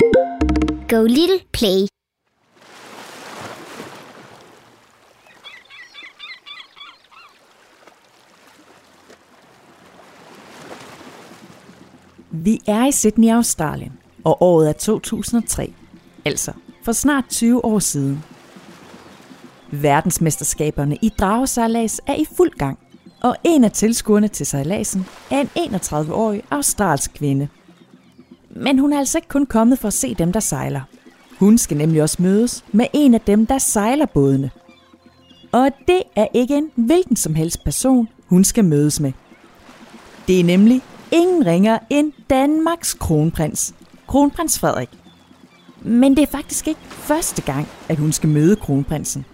Go Little Play. Vi er i Sydney, Australien, og året er 2003, altså for snart 20 år siden. Verdensmesterskaberne i dragesejlads er i fuld gang, og en af tilskuerne til sejladsen er en 31-årig australsk kvinde. Men hun er altså ikke kun kommet for at se dem, der sejler. Hun skal nemlig også mødes med en af dem, der sejler bådene. Og det er ikke en hvilken som helst person, hun skal mødes med. Det er nemlig ingen ringer end Danmarks kronprins, kronprins Frederik. Men det er faktisk ikke første gang, at hun skal møde kronprinsen.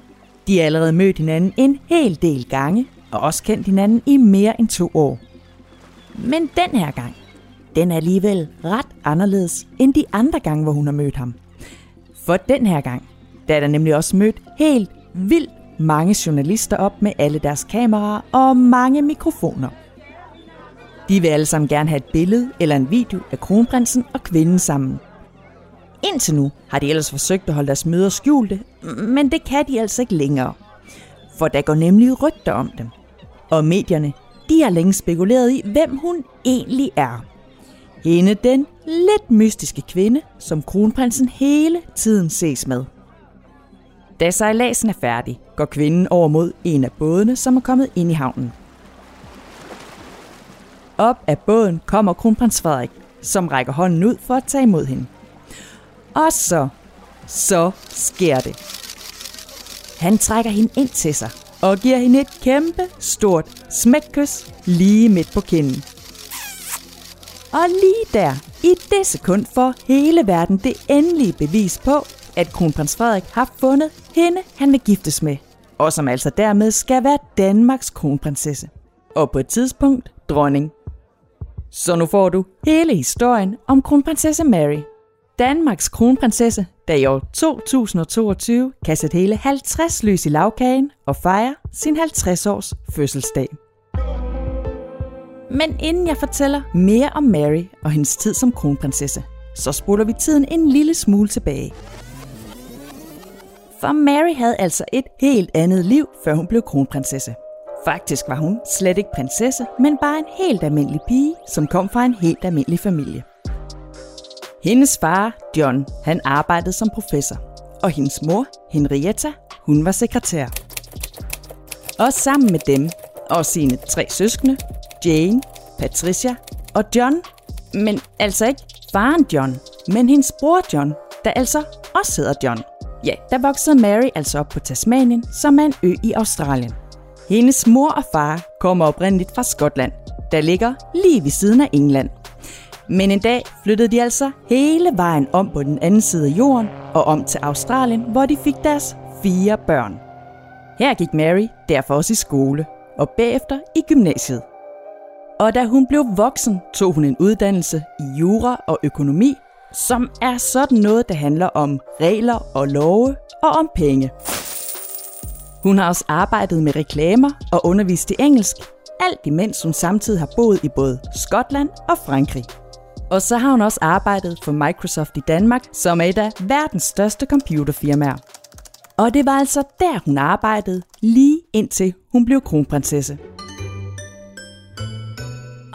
De har allerede mødt hinanden en hel del gange, og også kendt hinanden i mere end to år. Men den her gang, den er alligevel ret anderledes end de andre gange, hvor hun har mødt ham. For den her gang, der er der nemlig også mødt helt vildt mange journalister op med alle deres kameraer og mange mikrofoner. De vil alle sammen gerne have et billede eller en video af kronprinsen og kvinden sammen. Indtil nu har de ellers forsøgt at holde deres møder skjulte, men det kan de altså ikke længere. For der går nemlig rygter om dem. Og medierne, de har længe spekuleret i, hvem hun egentlig er. Hende den lidt mystiske kvinde, som kronprinsen hele tiden ses med. Da sejladsen er færdig, går kvinden over mod en af bådene, som er kommet ind i havnen. Op af båden kommer kronprins Frederik, som rækker hånden ud for at tage imod hende. Og så, så sker det. Han trækker hende ind til sig og giver hende et kæmpe, stort smækkys lige midt på kinden. Og lige der, i det sekund, får hele verden det endelige bevis på, at kronprins Frederik har fundet hende, han vil giftes med, og som altså dermed skal være Danmarks kronprinsesse. Og på et tidspunkt dronning. Så nu får du hele historien om kronprinsesse Mary. Danmarks kronprinsesse, der i år 2022 kan sætte hele 50 lys i lavkagen og fejre sin 50 års fødselsdag. Men inden jeg fortæller mere om Mary og hendes tid som kronprinsesse, så spoler vi tiden en lille smule tilbage. For Mary havde altså et helt andet liv, før hun blev kronprinsesse. Faktisk var hun slet ikke prinsesse, men bare en helt almindelig pige, som kom fra en helt almindelig familie. Hendes far, John, han arbejdede som professor, og hendes mor, Henrietta, hun var sekretær. Og sammen med dem og sine tre søskende, Jane, Patricia og John, men altså ikke faren John, men hendes bror John, der altså også hedder John. Ja, der voksede Mary altså op på Tasmanien, som er en ø i Australien. Hendes mor og far kommer oprindeligt fra Skotland, der ligger lige ved siden af England. Men en dag flyttede de altså hele vejen om på den anden side af jorden og om til Australien, hvor de fik deres fire børn. Her gik Mary derfor også i skole, og bagefter i gymnasiet. Og da hun blev voksen, tog hun en uddannelse i jura og økonomi, som er sådan noget, der handler om regler og love og om penge. Hun har også arbejdet med reklamer og undervist i engelsk, alt imens hun samtidig har boet i både Skotland og Frankrig. Og så har hun også arbejdet for Microsoft i Danmark, som er et af verdens største computerfirmaer. Og det var altså der, hun arbejdede, lige indtil hun blev kronprinsesse.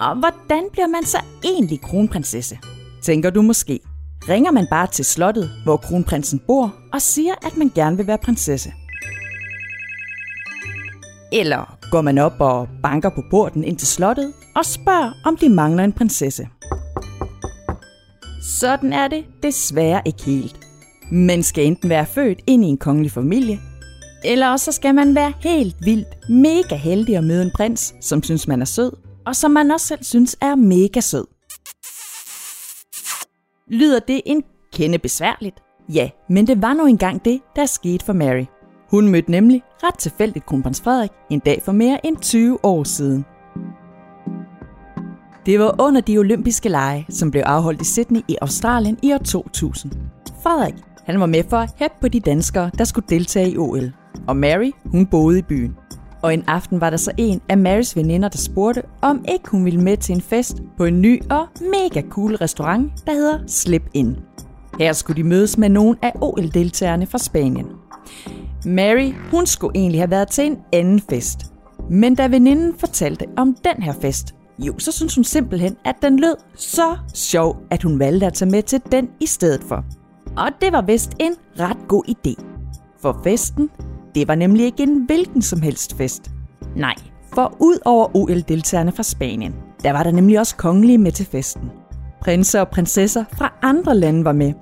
Og hvordan bliver man så egentlig kronprinsesse? Tænker du måske. Ringer man bare til slottet, hvor kronprinsen bor, og siger, at man gerne vil være prinsesse? Eller går man op og banker på porten ind til slottet og spørger, om de mangler en prinsesse? Sådan er det desværre ikke helt. Man skal enten være født ind i en kongelig familie, eller også skal man være helt vildt mega heldig at møde en prins, som synes man er sød, og som man også selv synes er mega sød. Lyder det en kende besværligt? Ja, men det var nu engang det, der skete for Mary. Hun mødte nemlig ret tilfældigt kronprins Frederik en dag for mere end 20 år siden. Det var under de olympiske lege, som blev afholdt i Sydney i Australien i år 2000. Frederik, han var med for at hæppe på de danskere, der skulle deltage i OL. Og Mary, hun boede i byen. Og en aften var der så en af Marys veninder, der spurgte, om ikke hun ville med til en fest på en ny og mega cool restaurant, der hedder Slip In. Her skulle de mødes med nogle af OL-deltagerne fra Spanien. Mary, hun skulle egentlig have været til en anden fest. Men da veninden fortalte om den her fest, jo, så synes hun simpelthen, at den lød så sjov, at hun valgte at tage med til den i stedet for. Og det var vist en ret god idé. For festen, det var nemlig ikke en hvilken som helst fest. Nej, for ud over OL-deltagerne fra Spanien, der var der nemlig også kongelige med til festen. Prinser og prinsesser fra andre lande var med.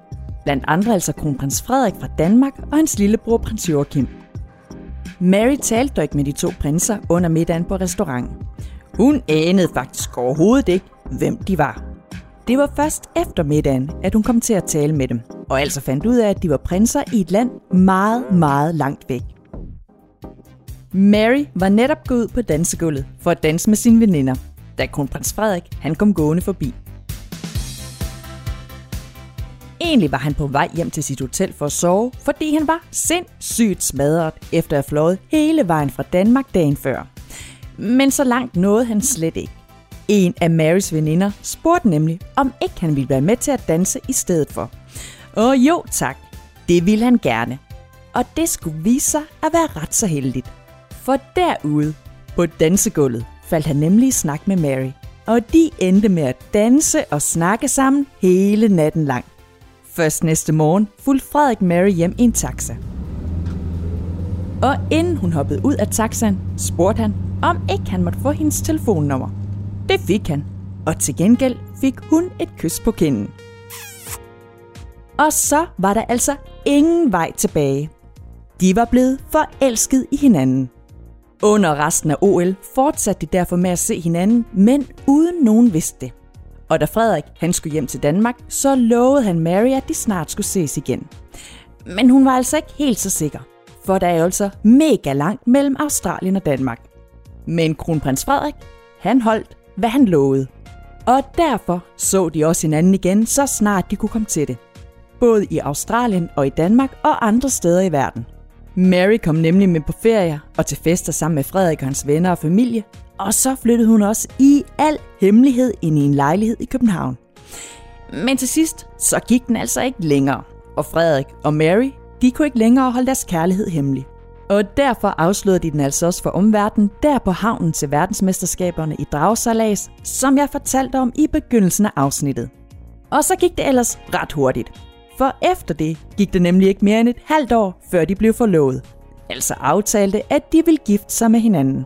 Blandt andre altså kronprins Frederik fra Danmark og hans lillebror prins Joachim. Mary talte dog ikke med de to prinser under middagen på restauranten. Hun anede faktisk overhovedet ikke, hvem de var. Det var først efter middagen, at hun kom til at tale med dem, og altså fandt ud af, at de var prinser i et land meget, meget langt væk. Mary var netop gået ud på dansegulvet for at danse med sine veninder, da kronprins Frederik han kom gående forbi. Egentlig var han på vej hjem til sit hotel for at sove, fordi han var sindssygt smadret efter at have flået hele vejen fra Danmark dagen før. Men så langt nåede han slet ikke. En af Marys veninder spurgte nemlig, om ikke han ville være med til at danse i stedet for. Og jo tak, det ville han gerne. Og det skulle vise sig at være ret så heldigt. For derude på dansegulvet faldt han nemlig i snak med Mary. Og de endte med at danse og snakke sammen hele natten lang. Først næste morgen fulgte Frederik Mary hjem i en taxa. Og inden hun hoppede ud af taxaen, spurgte han, om ikke han måtte få hendes telefonnummer. Det fik han, og til gengæld fik hun et kys på kinden. Og så var der altså ingen vej tilbage. De var blevet forelsket i hinanden. Under resten af OL fortsatte de derfor med at se hinanden, men uden nogen vidste det. Og da Frederik han skulle hjem til Danmark, så lovede han Mary, at de snart skulle ses igen. Men hun var altså ikke helt så sikker, for der er altså mega langt mellem Australien og Danmark. Men kronprins Frederik, han holdt, hvad han lovede. Og derfor så de også hinanden igen, så snart de kunne komme til det. Både i Australien og i Danmark og andre steder i verden. Mary kom nemlig med på ferie og til fester sammen med Frederik og hans venner og familie, og så flyttede hun også i al hemmelighed ind i en lejlighed i København. Men til sidst, så gik den altså ikke længere, og Frederik og Mary, de kunne ikke længere holde deres kærlighed hemmelig. Og derfor afslørede de den altså også for omverdenen der på havnen til verdensmesterskaberne i dragsalas, som jeg fortalte om i begyndelsen af afsnittet. Og så gik det ellers ret hurtigt. For efter det gik det nemlig ikke mere end et halvt år, før de blev forlovet. Altså aftalte, at de ville gifte sig med hinanden.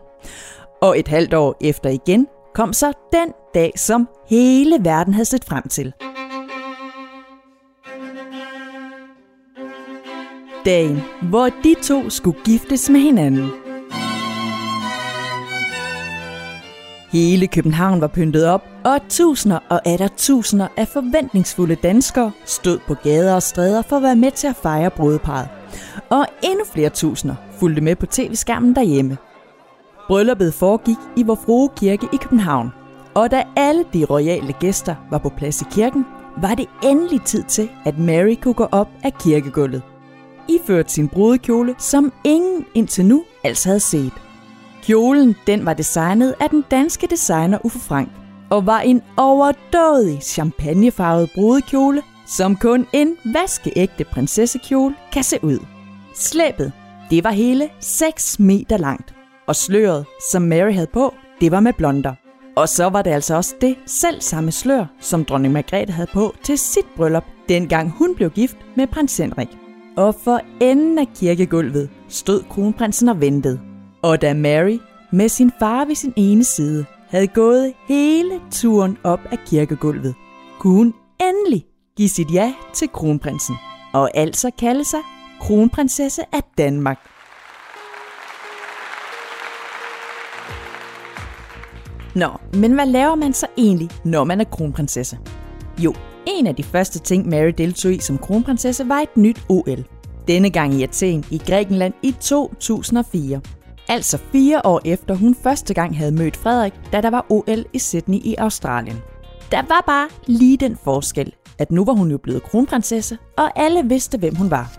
Og et halvt år efter igen kom så den dag, som hele verden havde set frem til. Dagen, hvor de to skulle giftes med hinanden. Hele København var pyntet op, og tusinder og atter tusinder af forventningsfulde danskere stod på gader og stræder for at være med til at fejre brudeparret. Og endnu flere tusinder fulgte med på tv-skærmen derhjemme. Brylluppet foregik i Vor Frue Kirke i København, og da alle de royale gæster var på plads i kirken, var det endelig tid til, at Mary kunne gå op af kirkegulvet. Iført sin brudekjole, som ingen indtil nu altså havde set. Kjolen den var designet af den danske designer Uffe Frank, og var en overdådig champagnefarvet brudekjole, som kun en vaskeægte prinsessekjole kan se ud. Slæbet, det var hele 6 meter langt, og sløret, som Mary havde på, det var med blonder. Og så var det altså også det selv samme slør, som dronning Margrethe havde på til sit bryllup, dengang hun blev gift med prins Henrik. Og for enden af kirkegulvet stod kronprinsen og ventede. Og da Mary med sin far ved sin ene side havde gået hele turen op ad kirkegulvet, kunne hun endelig give sit ja til kronprinsen, og altså kalde sig kronprinsesse af Danmark. Nå, men hvad laver man så egentlig, når man er kronprinsesse? Jo, en af de første ting, Mary deltog i som kronprinsesse, var et nyt OL. Denne gang i Athen i Grækenland i 2004. Altså fire år efter hun første gang havde mødt Frederik, da der var OL i Sydney i Australien. Der var bare lige den forskel, at nu var hun jo blevet kronprinsesse, og alle vidste, hvem hun var.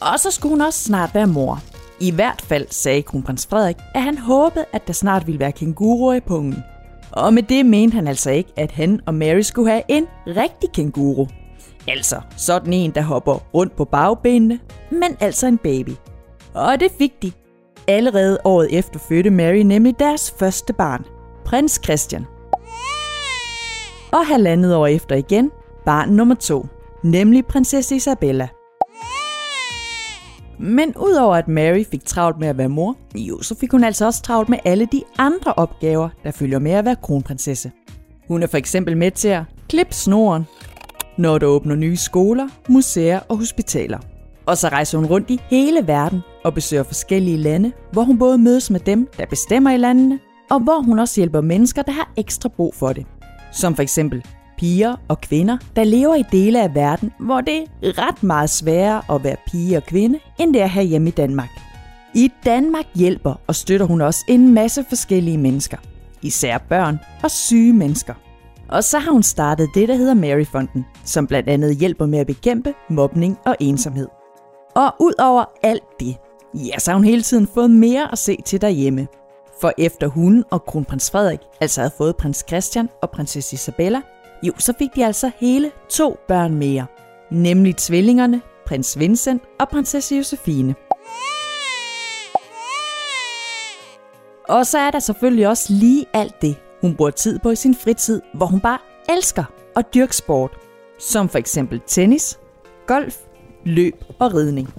Og så skulle hun også snart være mor. I hvert fald sagde kronprins Frederik, at han håbede, at der snart ville være kænguruer i pungen. Og med det mente han altså ikke, at han og Mary skulle have en rigtig kænguru. Altså sådan en, der hopper rundt på bagbenene, men altså en baby. Og det fik de. Allerede året efter fødte Mary nemlig deres første barn, prins Christian. Og halvandet år efter igen, barn nummer to, nemlig prinsesse Isabella. Men udover at Mary fik travlt med at være mor, jo, så fik hun altså også travlt med alle de andre opgaver, der følger med at være kronprinsesse. Hun er for eksempel med til at klippe snoren, når der åbner nye skoler, museer og hospitaler. Og så rejser hun rundt i hele verden og besøger forskellige lande, hvor hun både mødes med dem, der bestemmer i landene, og hvor hun også hjælper mennesker, der har ekstra brug for det. Som for eksempel piger og kvinder, der lever i dele af verden, hvor det er ret meget sværere at være pige og kvinde, end det er her hjemme i Danmark. I Danmark hjælper og støtter hun også en masse forskellige mennesker, især børn og syge mennesker. Og så har hun startet det, der hedder Maryfonden, som blandt andet hjælper med at bekæmpe mobning og ensomhed. Og ud over alt det, ja, så har hun hele tiden fået mere at se til derhjemme. For efter hun og kronprins Frederik altså havde fået prins Christian og prinsesse Isabella, jo, så fik de altså hele to børn mere. Nemlig tvillingerne, prins Vincent og prinsesse Josefine. Og så er der selvfølgelig også lige alt det, hun bruger tid på i sin fritid, hvor hun bare elsker at dyrke sport. Som for eksempel tennis, golf, løb og ridning.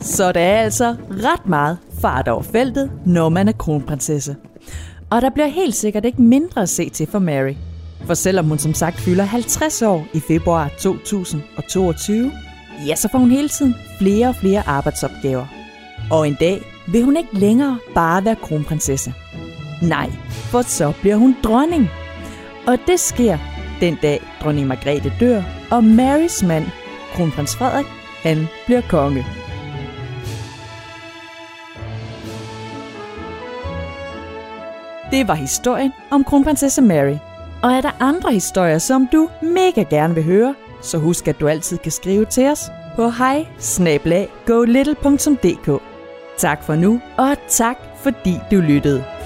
Så der er altså ret meget fart over feltet, når man er kronprinsesse. Og der bliver helt sikkert ikke mindre at se til for Mary. For selvom hun som sagt fylder 50 år i februar 2022, ja, så får hun hele tiden flere og flere arbejdsopgaver. Og en dag vil hun ikke længere bare være kronprinsesse. Nej, for så bliver hun dronning. Og det sker den dag dronning Margrethe dør, og Marys mand, kronprins Frederik, han bliver konge. Det var historien om kronprinsesse Mary. Og er der andre historier, som du mega gerne vil høre, så husk, at du altid kan skrive til os på hej Tak for nu, og tak fordi du lyttede.